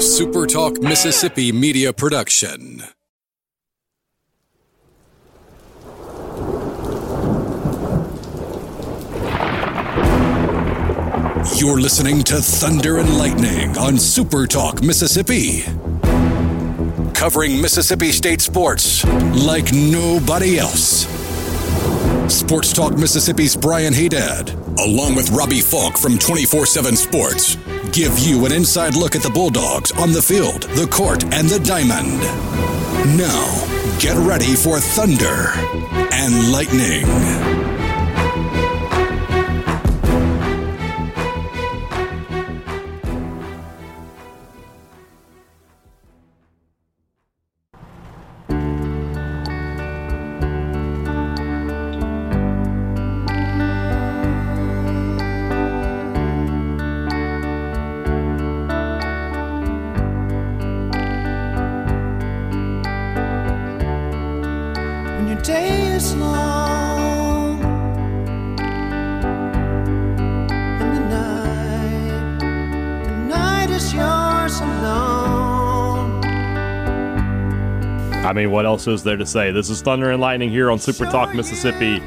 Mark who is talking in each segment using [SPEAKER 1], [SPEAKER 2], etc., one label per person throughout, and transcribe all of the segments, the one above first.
[SPEAKER 1] a Super Talk Mississippi media production. You're listening to Thunder and Lightning on Super Talk Mississippi. Covering Mississippi State sports like nobody else. Sports Talk Mississippi's Brian Haydad, along with Robbie Faulk from 24 7 Sports, give you an inside look at the Bulldogs on the field, the court, and the diamond. Now, get ready for Thunder and Lightning.
[SPEAKER 2] I mean, what else is there to say? This is Thunder and Lightning here on Super Talk Mississippi.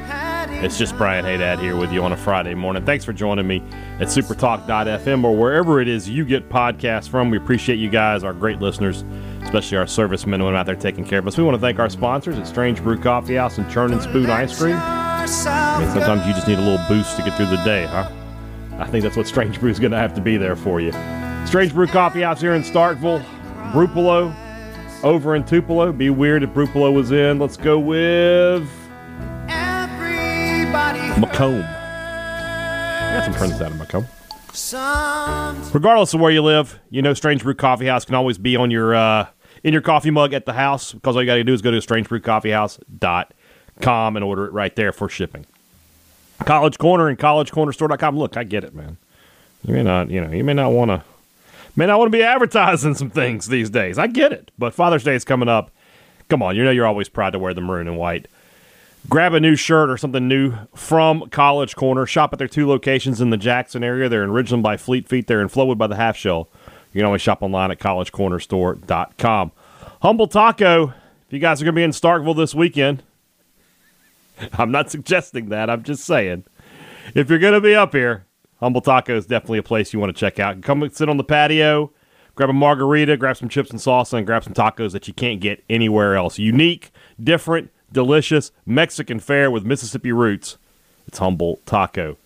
[SPEAKER 2] It's just Brian Haydad here with you on a Friday morning. Thanks for joining me at supertalk.fm or wherever it is you get podcasts from. We appreciate you guys, our great listeners, especially our servicemen and women out there taking care of us. We want to thank our sponsors at Strange Brew Coffee House and Churn and Spoon Ice Cream. I mean, sometimes you just need a little boost to get through the day, huh? I think that's what Strange Brew is going to have to be there for you. Strange Brew Coffee House here in Starkville, Brupolo over in Tupelo. Be weird if Brupolo was in. Let's go with
[SPEAKER 3] Everybody
[SPEAKER 2] McComb. I got some friends out of McComb.
[SPEAKER 3] some
[SPEAKER 2] Regardless of where you live, you know Strange Brew Coffee House can always be on your uh, in your coffee mug at the house because all you got to do is go to strangebrewcoffeehouse.com and order it right there for shipping. College Corner and collegecornerstore.com. Look, I get it, man. You may not, you know, you may not want to may not want to be advertising some things these days. I get it. But Father's Day is coming up. Come on, you know you're always proud to wear the maroon and white. Grab a new shirt or something new from College Corner. Shop at their two locations in the Jackson area. They're in Ridgeland by Fleet Feet. They're in Flowood by the Half Shell. You can always shop online at collegecornerstore.com. Humble Taco, if you guys are going to be in Starkville this weekend, I'm not suggesting that. I'm just saying. If you're going to be up here, Humble Taco is definitely a place you want to check out. Come sit on the patio, grab a margarita, grab some chips and salsa, and grab some tacos that you can't get anywhere else. Unique, different, delicious Mexican fare with Mississippi roots. It's Humble Taco.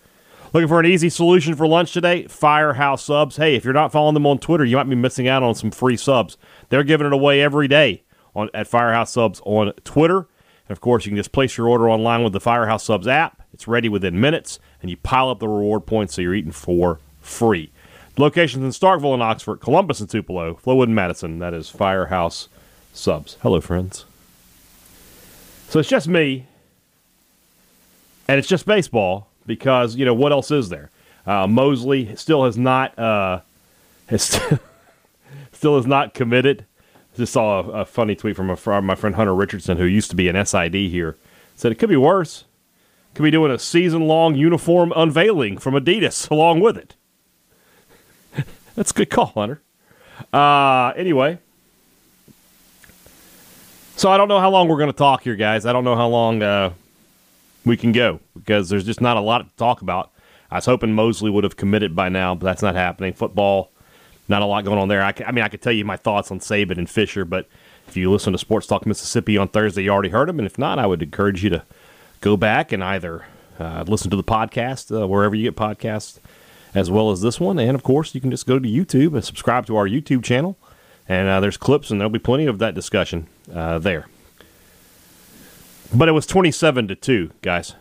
[SPEAKER 2] Looking for an easy solution for lunch today? Firehouse Subs. Hey, if you're not following them on Twitter, you might be missing out on some free subs. They're giving it away every day on at Firehouse Subs on Twitter. And of course, you can just place your order online with the Firehouse Subs app. It's ready within minutes, and you pile up the reward points so you're eating for free. Locations in Starkville and Oxford, Columbus and Tupelo, Flowood and Madison. That is Firehouse Subs. Hello, friends. So it's just me, and it's just baseball because you know what else is there? Uh, Mosley still has not uh, has still, still has not committed. Just saw a, a funny tweet from, a, from my friend Hunter Richardson, who used to be an SID here. Said it could be worse. Could be doing a season long uniform unveiling from Adidas along with it. That's a good call, Hunter. Uh, anyway, so I don't know how long we're going to talk here, guys. I don't know how long uh, we can go because there's just not a lot to talk about. I was hoping Mosley would have committed by now, but that's not happening. Football, not a lot going on there. I, ca- I mean, I could tell you my thoughts on Saban and Fisher, but if you listen to Sports Talk Mississippi on Thursday, you already heard them. And if not, I would encourage you to go back and either uh, listen to the podcast uh, wherever you get podcasts, as well as this one. And of course, you can just go to YouTube and subscribe to our YouTube channel. And uh, there's clips, and there'll be plenty of that discussion uh, there. But it was 27 to 2, guys.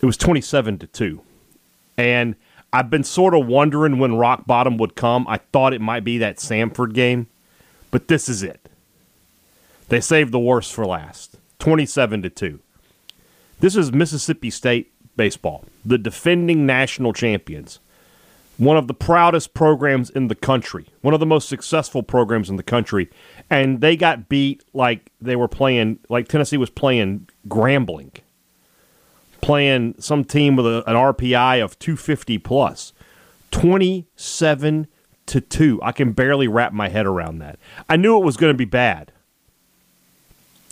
[SPEAKER 2] It was 27 to 2. And I've been sort of wondering when rock bottom would come. I thought it might be that Samford game, but this is it. They saved the worst for last. 27 to 2. This is Mississippi State baseball, the defending national champions. One of the proudest programs in the country, one of the most successful programs in the country, and they got beat like they were playing, like Tennessee was playing Grambling, playing some team with a, an RPI of 250 plus, 27 to two. I can barely wrap my head around that. I knew it was going to be bad.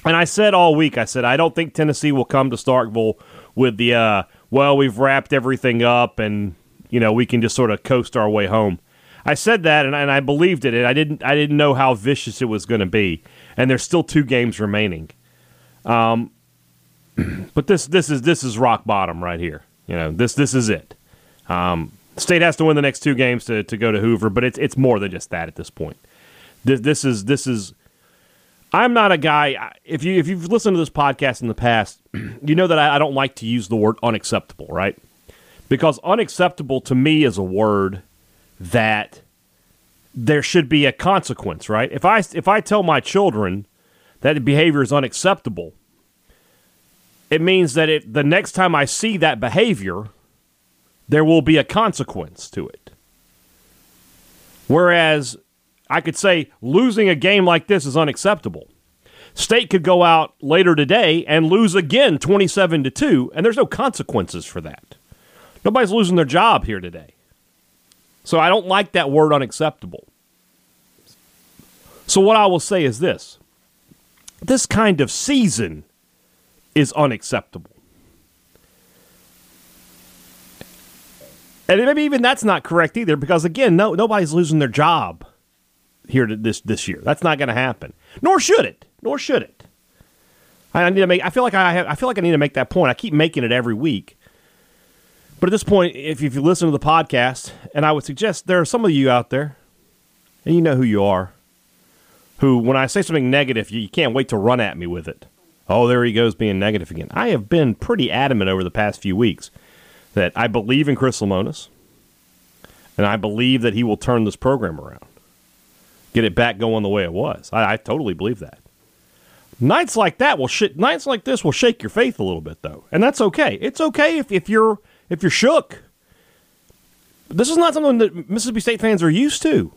[SPEAKER 2] And I said all week, I said, I don't think Tennessee will come to Starkville with the, uh, well, we've wrapped everything up and, you know, we can just sort of coast our way home. I said that and, and I believed it. And I didn't, I didn't know how vicious it was going to be. And there's still two games remaining. Um, but this, this is, this is rock bottom right here. You know, this, this is it. Um, State has to win the next two games to, to go to Hoover, but it's, it's more than just that at this point. This, this is, this is, I'm not a guy. If you if you've listened to this podcast in the past, you know that I, I, don't like to use the word unacceptable, right? Because unacceptable to me is a word that there should be a consequence, right? If I if I tell my children that behavior is unacceptable, it means that it the next time I see that behavior, there will be a consequence to it. Whereas I could say losing a game like this is unacceptable. State could go out later today and lose again 27 to 2 and there's no consequences for that. Nobody's losing their job here today. So I don't like that word unacceptable. So what I will say is this. This kind of season is unacceptable. And maybe even that's not correct either because again, no nobody's losing their job here this this year. That's not going to happen. Nor should it. Nor should it. I need to make. I feel like I have, I feel like I need to make that point. I keep making it every week. But at this point, if, if you listen to the podcast, and I would suggest there are some of you out there, and you know who you are, who when I say something negative, you, you can't wait to run at me with it. Oh, there he goes being negative again. I have been pretty adamant over the past few weeks that I believe in Chris Lemonis, and I believe that he will turn this program around get it back going the way it was. I, I totally believe that. Nights like that will sh- nights like this will shake your faith a little bit though, and that's okay. It's okay if, if you're if you're shook. This is not something that Mississippi State fans are used to.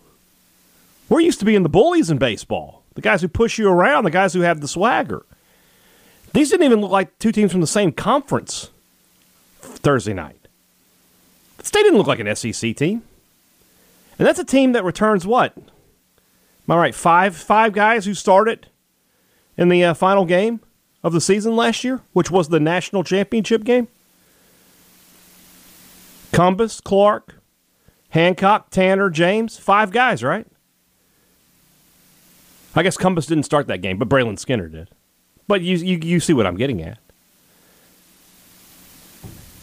[SPEAKER 2] We're used to being the bullies in baseball, the guys who push you around, the guys who have the swagger. These didn't even look like two teams from the same conference Thursday night. State didn't look like an SEC team. And that's a team that returns what? Am I right? Five five guys who started in the uh, final game of the season last year, which was the national championship game. Compass, Clark, Hancock, Tanner, James, five guys, right? I guess Compass didn't start that game, but Brayland Skinner did. But you, you, you see what I'm getting at.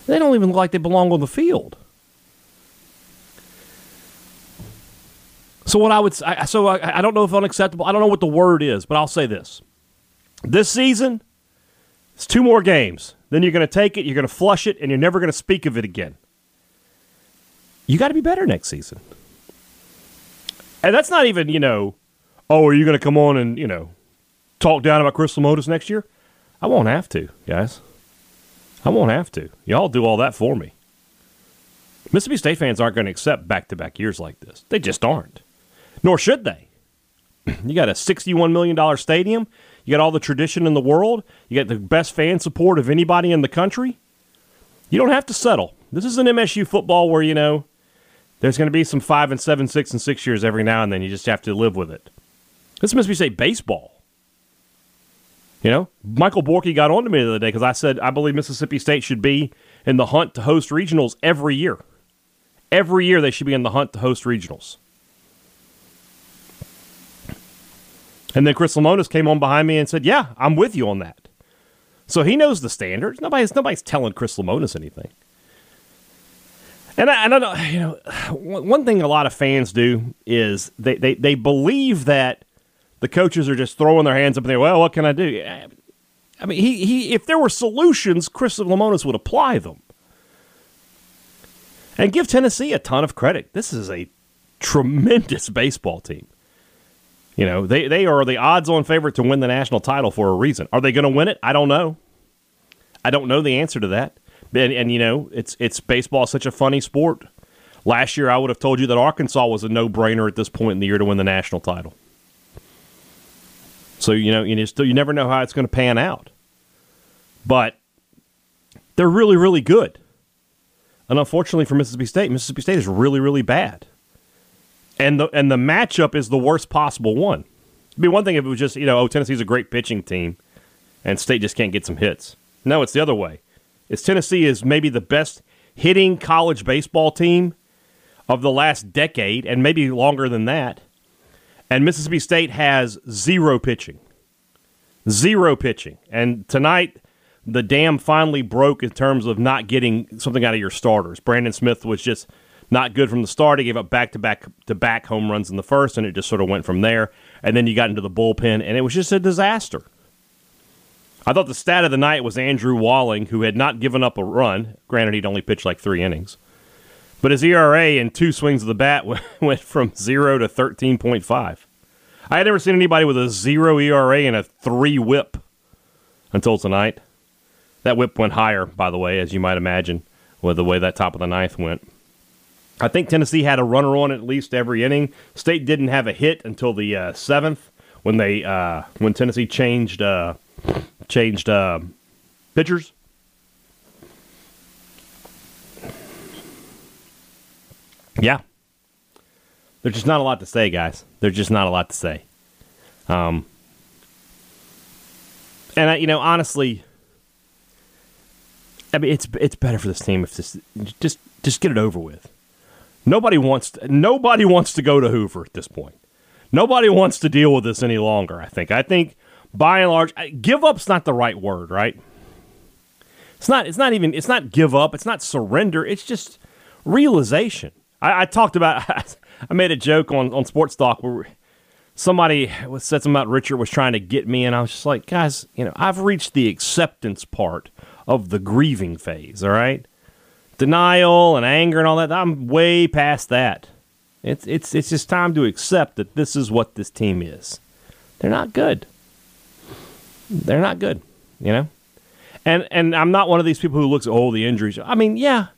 [SPEAKER 2] They don't even look like they belong on the field. So what I would I, so I, I don't know if unacceptable. I don't know what the word is, but I'll say this: this season, it's two more games. Then you're going to take it, you're going to flush it, and you're never going to speak of it again. You got to be better next season. And that's not even you know, oh, are you going to come on and you know, talk down about Chris Lemonis next year? I won't have to, guys. I won't have to. Y'all do all that for me. Mississippi State fans aren't going to accept back to back years like this. They just aren't nor should they. You got a $61 million stadium. You got all the tradition in the world. You got the best fan support of anybody in the country. You don't have to settle. This is an MSU football where, you know, there's going to be some five and seven, six and six years every now and then. You just have to live with it. This must be, say, baseball. You know, Michael Borky got on to me the other day because I said I believe Mississippi State should be in the hunt to host regionals every year. Every year they should be in the hunt to host regionals. And then Chris Lemonis came on behind me and said, "Yeah, I'm with you on that." So he knows the standards. Nobody's nobody's telling Chris Lemonis anything. And I, I don't you know, one thing a lot of fans do is they, they, they believe that the coaches are just throwing their hands up and they, well, what can I do? I mean, he, he if there were solutions, Chris Lemonis would apply them. And give Tennessee a ton of credit. This is a tremendous baseball team. You know, they, they are the odds on favorite to win the national title for a reason. Are they going to win it? I don't know. I don't know the answer to that. And, and you know, it's it's baseball such a funny sport. Last year, I would have told you that Arkansas was a no brainer at this point in the year to win the national title. So you know, you still you never know how it's going to pan out. But they're really really good. And unfortunately for Mississippi State, Mississippi State is really really bad. And the and the matchup is the worst possible one. It'd be one thing if it was just you know oh Tennessee's a great pitching team, and State just can't get some hits. No, it's the other way. It's Tennessee is maybe the best hitting college baseball team of the last decade, and maybe longer than that. And Mississippi State has zero pitching, zero pitching. And tonight, the dam finally broke in terms of not getting something out of your starters. Brandon Smith was just not good from the start. He gave up back to back to back home runs in the first, and it just sort of went from there. And then you got into the bullpen, and it was just a disaster. I thought the stat of the night was Andrew Walling, who had not given up a run. Granted, he'd only pitched like three innings. But his ERA in two swings of the bat went from zero to 13.5. I had never seen anybody with a zero ERA and a three whip until tonight. That whip went higher, by the way, as you might imagine, with the way that top of the ninth went. I think Tennessee had a runner on at least every inning. State didn't have a hit until the uh, seventh when they uh, when Tennessee changed uh, changed uh, pitchers. Yeah, there's just not a lot to say, guys. There's just not a lot to say. Um, and I, you know, honestly, I mean, it's it's better for this team if this just just get it over with. Nobody wants to, nobody wants to go to Hoover at this point. Nobody wants to deal with this any longer. I think. I think by and large, give up's not the right word, right? It's not. It's not even. It's not give up. It's not surrender. It's just realization. I, I talked about. I made a joke on on Sports Talk where somebody was said something about Richard was trying to get me, and I was just like, guys, you know, I've reached the acceptance part of the grieving phase. All right, denial and anger and all that. I'm way past that. It's it's it's just time to accept that this is what this team is. They're not good. They're not good, you know. And and I'm not one of these people who looks at oh the injuries. I mean, yeah.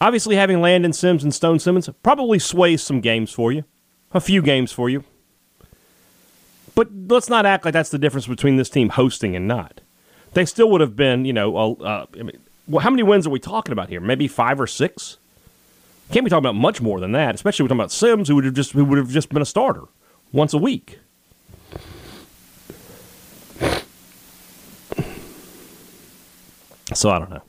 [SPEAKER 2] Obviously having Landon Sims and Stone Simmons probably sways some games for you. A few games for you. But let's not act like that's the difference between this team hosting and not. They still would have been, you know, uh, I mean, well, how many wins are we talking about here? Maybe five or six. Can't be talking about much more than that. Especially we're talking about Sims, who would have just who would have just been a starter once a week. So I don't know.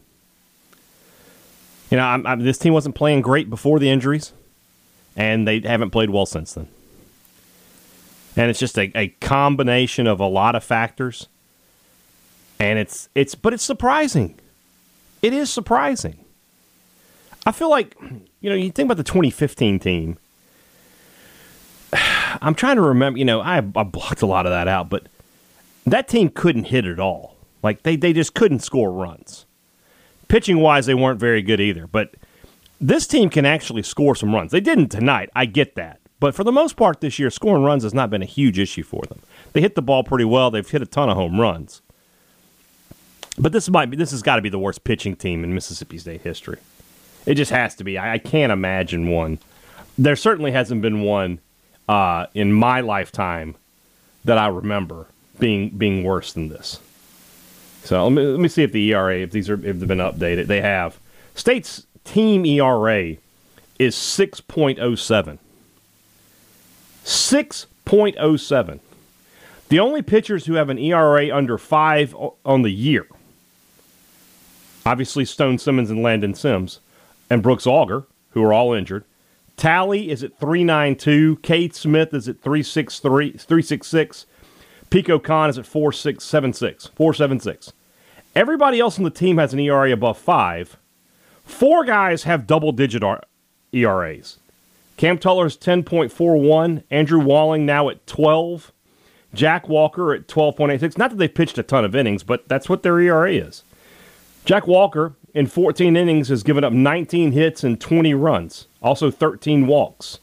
[SPEAKER 2] You know, I'm, I'm, this team wasn't playing great before the injuries, and they haven't played well since then. And it's just a, a combination of a lot of factors. And it's it's but it's surprising. It is surprising. I feel like you know, you think about the 2015 team. I'm trying to remember, you know, I, I blocked a lot of that out, but that team couldn't hit at all. Like they, they just couldn't score runs. Pitching wise, they weren't very good either. But this team can actually score some runs. They didn't tonight. I get that. But for the most part this year, scoring runs has not been a huge issue for them. They hit the ball pretty well. They've hit a ton of home runs. But this might be this has got to be the worst pitching team in Mississippi State history. It just has to be. I, I can't imagine one. There certainly hasn't been one uh, in my lifetime that I remember being being worse than this. So let me, let me see if the ERA, if these are if they've been updated. They have. State's team ERA is six point oh seven. Six point oh seven. The only pitchers who have an ERA under five on the year, obviously Stone Simmons and Landon Sims, and Brooks Auger, who are all injured. Tally is at 392. Cade Smith is at 363, 366. Pico Kohn is at 4676. 476. Everybody else on the team has an ERA above five. Four guys have double digit ERAs. Cam Tullar's 10.41. Andrew Walling now at 12. Jack Walker at 12.86. Not that they've pitched a ton of innings, but that's what their ERA is. Jack Walker in 14 innings has given up 19 hits and 20 runs, also 13 walks.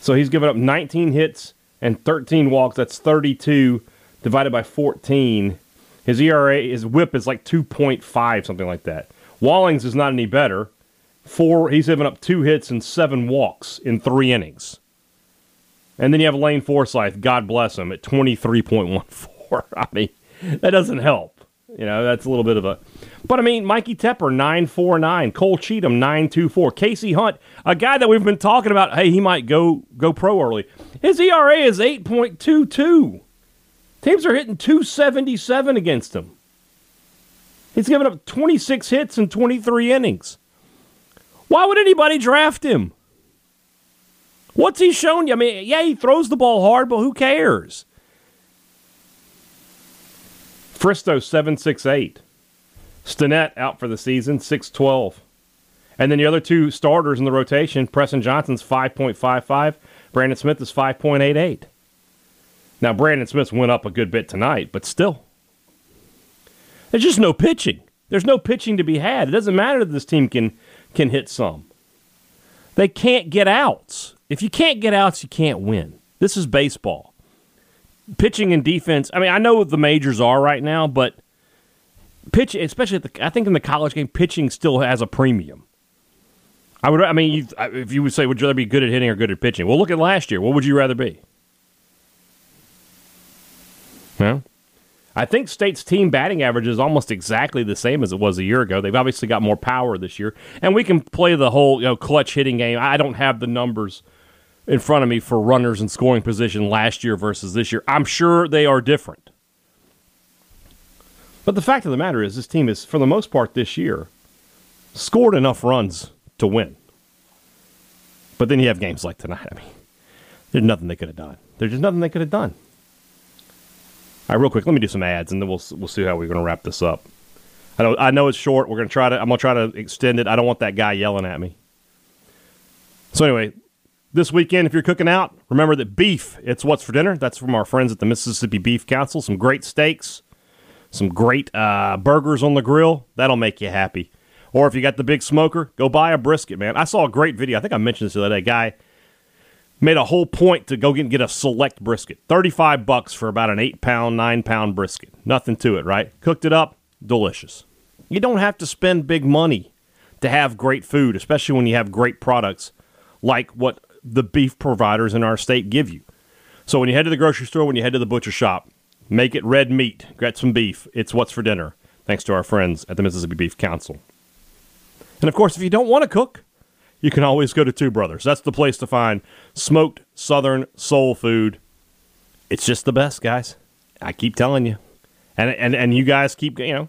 [SPEAKER 2] So he's given up 19 hits and 13 walks. That's 32 divided by 14. His ERA, his whip is like 2.5, something like that. Wallings is not any better. Four, he's given up two hits and seven walks in three innings. And then you have Lane Forsythe, God bless him, at 23.14. I mean, that doesn't help. You know, that's a little bit of a. But I mean, Mikey Tepper, 949. Cole Cheatham, 924. Casey Hunt, a guy that we've been talking about, hey, he might go go pro early. His ERA is 8.22. Teams are hitting 277 against him. He's given up 26 hits in 23 innings. Why would anybody draft him? What's he shown you? I mean, yeah, he throws the ball hard, but who cares? Fristoe, 768. Stinnett out for the season, 612. And then the other two starters in the rotation, Preston Johnson's 5.55. Brandon Smith is 5.88. Now, Brandon Smith went up a good bit tonight, but still. There's just no pitching. There's no pitching to be had. It doesn't matter that this team can can hit some. They can't get outs. If you can't get outs, you can't win. This is baseball. Pitching and defense. I mean, I know what the majors are right now, but pitch, especially the, I think in the college game, pitching still has a premium. I would. I mean, you, if you would say, would you rather be good at hitting or good at pitching? Well, look at last year. What would you rather be? No. I think State's team batting average is almost exactly the same as it was a year ago. They've obviously got more power this year, and we can play the whole you know clutch hitting game. I don't have the numbers in front of me for runners in scoring position last year versus this year. I'm sure they are different. But the fact of the matter is, this team is, for the most part, this year, scored enough runs to win. But then you have games like tonight. I mean, there's nothing they could have done. There's just nothing they could have done. All right, real quick, let me do some ads, and then we'll we'll see how we're going to wrap this up. I know I know it's short. We're going to try to. I'm going to try to extend it. I don't want that guy yelling at me. So anyway, this weekend, if you're cooking out, remember that beef. It's what's for dinner. That's from our friends at the Mississippi Beef Council. Some great steaks, some great uh, burgers on the grill. That'll make you happy. Or if you got the big smoker, go buy a brisket, man. I saw a great video. I think I mentioned this the other day. Guy made a whole point to go get, get a select brisket. 35 bucks for about an 8 pound, 9 pound brisket. Nothing to it, right? Cooked it up, delicious. You don't have to spend big money to have great food, especially when you have great products like what the beef providers in our state give you. So when you head to the grocery store, when you head to the butcher shop, make it red meat, get some beef. It's what's for dinner, thanks to our friends at the Mississippi Beef Council. And of course, if you don't want to cook, you can always go to Two Brothers. That's the place to find smoked southern soul food. It's just the best, guys. I keep telling you. And and and you guys keep, you know,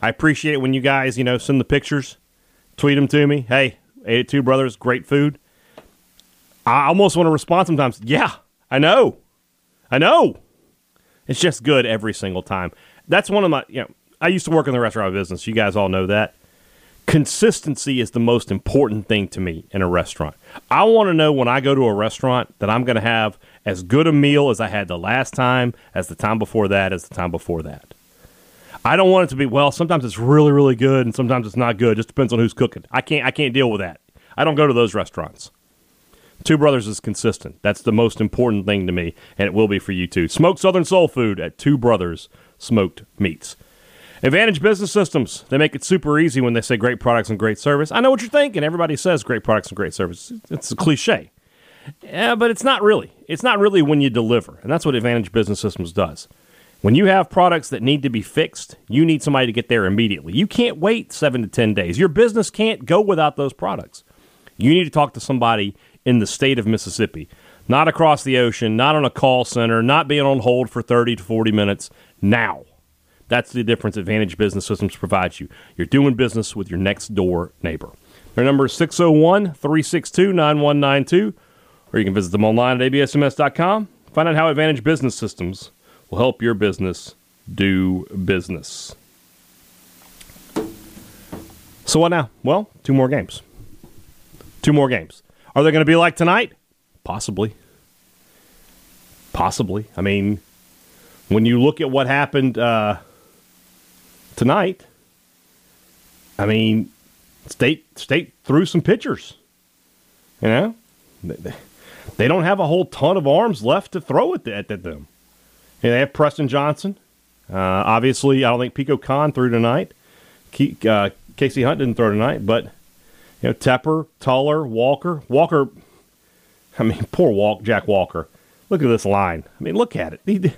[SPEAKER 2] I appreciate when you guys, you know, send the pictures, tweet them to me. Hey, ate at Two Brothers, great food. I almost want to respond sometimes. Yeah, I know. I know. It's just good every single time. That's one of my, you know, I used to work in the restaurant business. You guys all know that consistency is the most important thing to me in a restaurant. I want to know when I go to a restaurant that I'm going to have as good a meal as I had the last time, as the time before that, as the time before that. I don't want it to be well. Sometimes it's really, really good, and sometimes it's not good. It just depends on who's cooking. I can't. I can't deal with that. I don't go to those restaurants. Two Brothers is consistent. That's the most important thing to me, and it will be for you too. Smoke Southern Soul Food at Two Brothers Smoked Meats. Advantage Business Systems. They make it super easy when they say great products and great service. I know what you're thinking. Everybody says great products and great service. It's a cliche. Yeah, but it's not really. It's not really when you deliver. And that's what Advantage Business Systems does. When you have products that need to be fixed, you need somebody to get there immediately. You can't wait seven to 10 days. Your business can't go without those products. You need to talk to somebody in the state of Mississippi, not across the ocean, not on a call center, not being on hold for 30 to 40 minutes. Now. That's the difference Advantage Business Systems provides you. You're doing business with your next door neighbor. Their number is 601 362 9192, or you can visit them online at absms.com. Find out how Advantage Business Systems will help your business do business. So, what now? Well, two more games. Two more games. Are they going to be like tonight? Possibly. Possibly. I mean, when you look at what happened uh, tonight, I mean, state state threw some pitchers. You know, they, don't have a whole ton of arms left to throw at, at, them. they have Preston Johnson. Uh, obviously, I don't think Pico Kohn threw tonight. Ke- uh, Casey Hunt didn't throw tonight, but you know Tepper, Tullar, Walker, Walker. I mean, poor Walk, Jack Walker. Look at this line. I mean, look at it. He,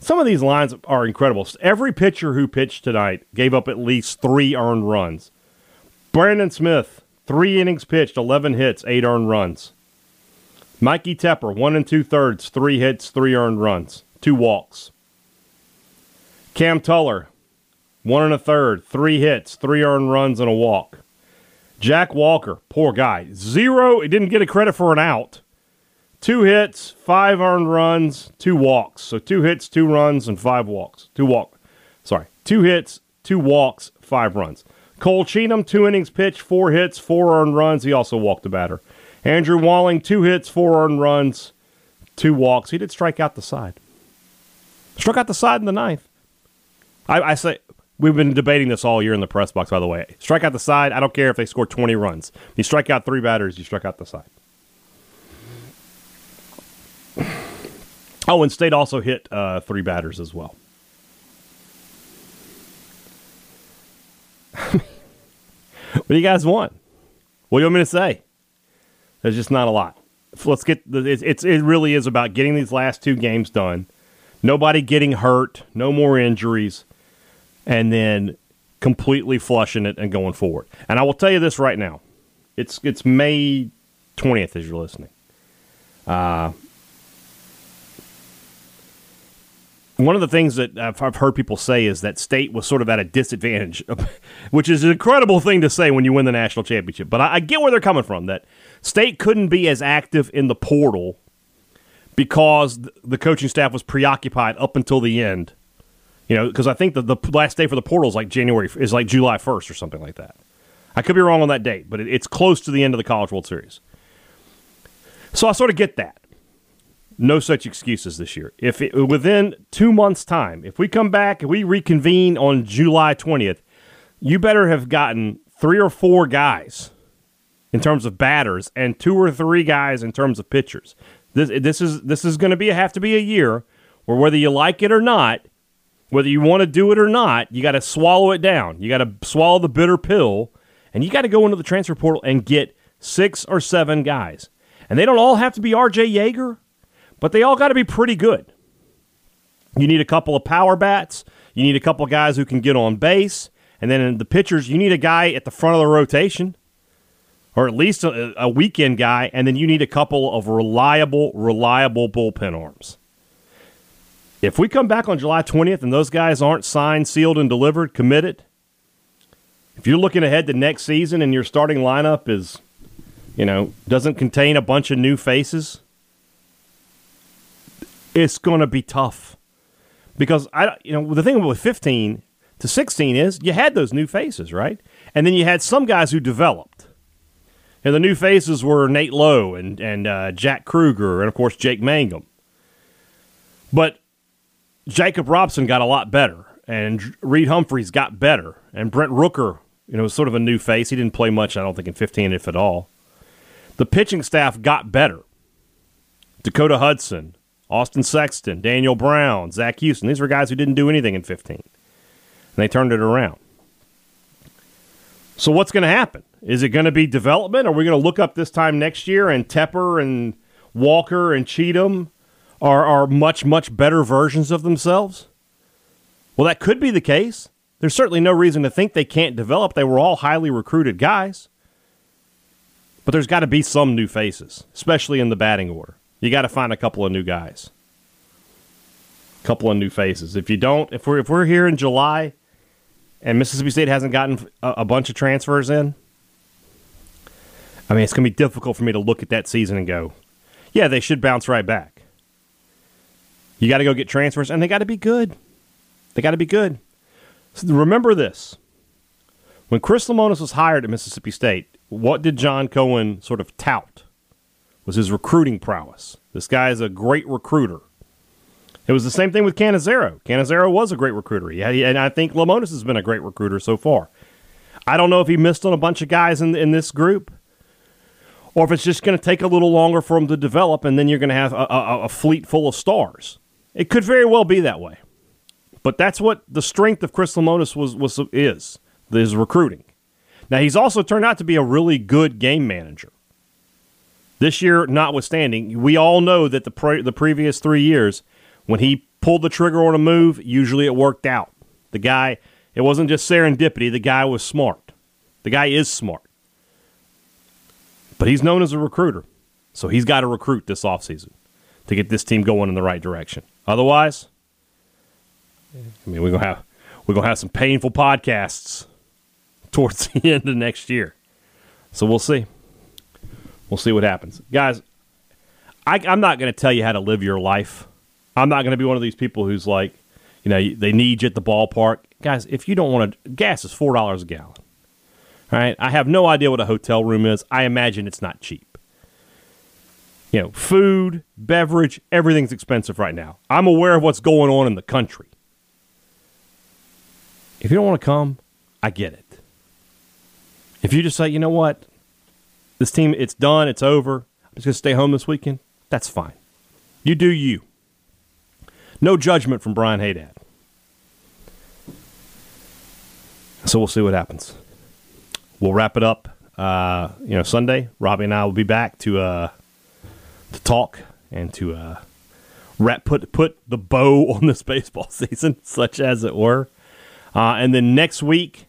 [SPEAKER 2] Some of these lines are incredible. Every pitcher who pitched tonight gave up at least three earned runs. Brandon Smith, three innings pitched, 11 hits, eight earned runs. Mikey Tepper, one and two thirds, three hits, three earned runs, two walks. Cam Tullar, one and a third, three hits, three earned runs, and a walk. Jack Walker, poor guy, zero. He didn't get a credit for an out. Two hits, five earned runs, two walks. So two hits, two runs, and five walks. Two walk. Sorry, two hits, two walks, five runs. Cole Cheatham, two innings pitched, four hits, four earned runs. He also walked a batter. Andrew Walling, two hits, four earned runs, two walks. He did strike out the side. Struck out the side in the ninth. I, I say we've been debating this all year in the press box. By the way, strike out the side. I don't care if they score twenty runs. You strike out three batters, you strike out the side. Oh, and State also hit uh, three batters as well. what do you guys want? What do you want me to say? There's just not a lot. Let's get the, it's, it's it really is about getting these last two games done. Nobody getting hurt, no more injuries, and then completely flushing it and going forward. And I will tell you this right now. It's it's May 20th as you're listening. Uh, one of the things that I've, heard people say is that state was sort of at a disadvantage, which is an incredible thing to say when you win the national championship. But I get where they're coming from that state couldn't be as active in the portal because the coaching staff was preoccupied up until the end. You know, because I think the, the last day for the portal is like January is like July first or something like that. I could be wrong on that date, but it, it's close to the end of the College World Series. So I sort of get that no such excuses this year. If it, within two months' time, if we come back and we reconvene on July 20th, you better have gotten three or four guys in terms of batters and two or three guys in terms of pitchers. This, this is this is going to be have to be a year where whether you like it or not, whether you want to do it or not, you got to swallow it down. You got to swallow the bitter pill, and you got to go into the transfer portal and get six or seven guys. And they don't all have to be R.J. Yeager but they all got to be pretty good. You need a couple of power bats. You need a couple of guys who can get on base. And then in the pitchers, you need a guy at the front of the rotation, or at least a, a weekend guy. And then you need a couple of reliable, reliable bullpen arms. If we come back on July 20th and those guys aren't signed, sealed, and delivered, committed, if you're looking ahead to next season and your starting lineup is, you know, doesn't contain a bunch of new faces, it's going to be tough because I, you know, the thing with 15 to 16 is you had those new faces, right? And then you had some guys who developed. And the new faces were Nate Lowe and and uh, Jack Kruger and of course Jake Mangum. But Jacob Robson got a lot better, and Reid Humphreys got better, and Brent Rooker, you know, was sort of a new face. He didn't play much, I don't think, in 15, if at all. The pitching staff got better. Dakota Hudson, Austin Sexton, Daniel Brown, Zac Houston. These were guys who didn't do anything in 15. And they turned it around. So what's going to happen? Is it going to be development? Are we going to look up this time next year and Tepper and Walker and Cheatham are, are much, much better versions of themselves? Well, that could be the case. There's certainly no reason to think they can't develop. They were all highly recruited guys. But there's got to be some new faces, especially in the batting order you got to find a couple of new guys, a couple of new faces. If you don't, if we're if we're here in July, and Mississippi State hasn't gotten a, a bunch of transfers in, I mean, it's going to be difficult for me to look at that season and go, yeah, they should bounce right back. You got to go get transfers, and they got to be good. They got to be good. So remember this: when Chris Lemonis was hired at Mississippi State, what did John Cohen sort of tout? was his recruiting prowess. This guy is a great recruiter. It was the same thing with Cannizaro. Cannizaro was a great recruiter. And I think Lemonis has been a great recruiter so far. I don't know if he missed on a bunch of guys in in this group, or if it's just going to take a little longer for him to develop, and then you're going to have a, a, a fleet full of stars. It could very well be that way, but that's what the strength of Chris Lemonis was was is his recruiting. Now he's also turned out to be a really good game manager. This year, notwithstanding, we all know that the pre- the previous three years, when he pulled the trigger on a move, usually it worked out. The guy, it wasn't just serendipity, the guy was smart. The guy is smart. But he's known as a recruiter. So he's got to recruit this offseason to get this team going in the right direction. Otherwise, I mean, we're gonna have we're gonna have some painful podcasts towards the end of next year. So we'll see. We'll see what happens, guys. I, I'm not to tell you how to live your life. I'm not to be one of these people who's like, you know, they need you at the ballpark, guys. If you don't want to, gas is four dollars a gallon. All right, I have no idea what a hotel room is. I imagine it's not cheap you know, food, beverage, everything's expensive right now. I'm aware of what's going on in the country. If you don't want to come, I get it. If you just say, you know what, this team, it's done, it's over, I'm just going to stay home this weekend, that's fine. You do you. No judgment from Brian Haydad. So we'll see what happens. We'll wrap it up. Uh, you know, Sunday, Robbie and I will be back to uh, to talk and to uh, wrap, put put the bow on this baseball season, such as it were. Uh, and then next week,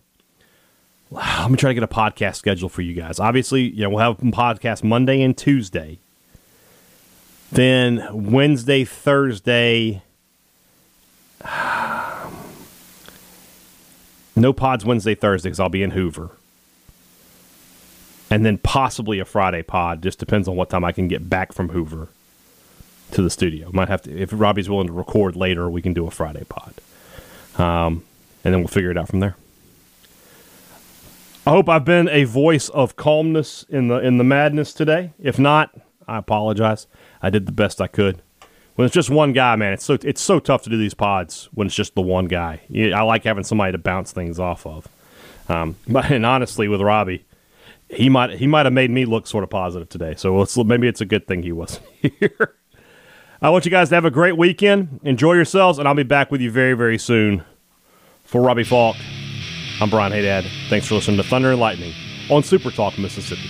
[SPEAKER 2] let me try to get a podcast schedule for you guys. Obviously, you know we'll have a podcast Monday and Tuesday. Then Wednesday, Thursday. No pods Wednesday, Thursday because I'll be in Hoover and then possibly a Friday pod. Just depends on what time I can get back from Hoover to the studio. Might have to if Robbie's willing to record later, we can do a Friday pod, um, and then we'll figure it out from there. I hope I've been a voice of calmness in the in the madness today. If not, I apologize. I did the best I could. When it's just one guy, man, it's so it's so tough to do these pods when it's just the one guy. I like having somebody to bounce things off of. Um, but and honestly, with Robbie, he might he might have made me look sort of positive today. So let's, maybe it's a good thing he wasn't here. I want you guys to have a great weekend. Enjoy yourselves, and I'll be back with you very very soon. For Robbie Faulk, I'm Brian Haydad. Thanks for listening to Thunder and Lightning on Super Talk Mississippi.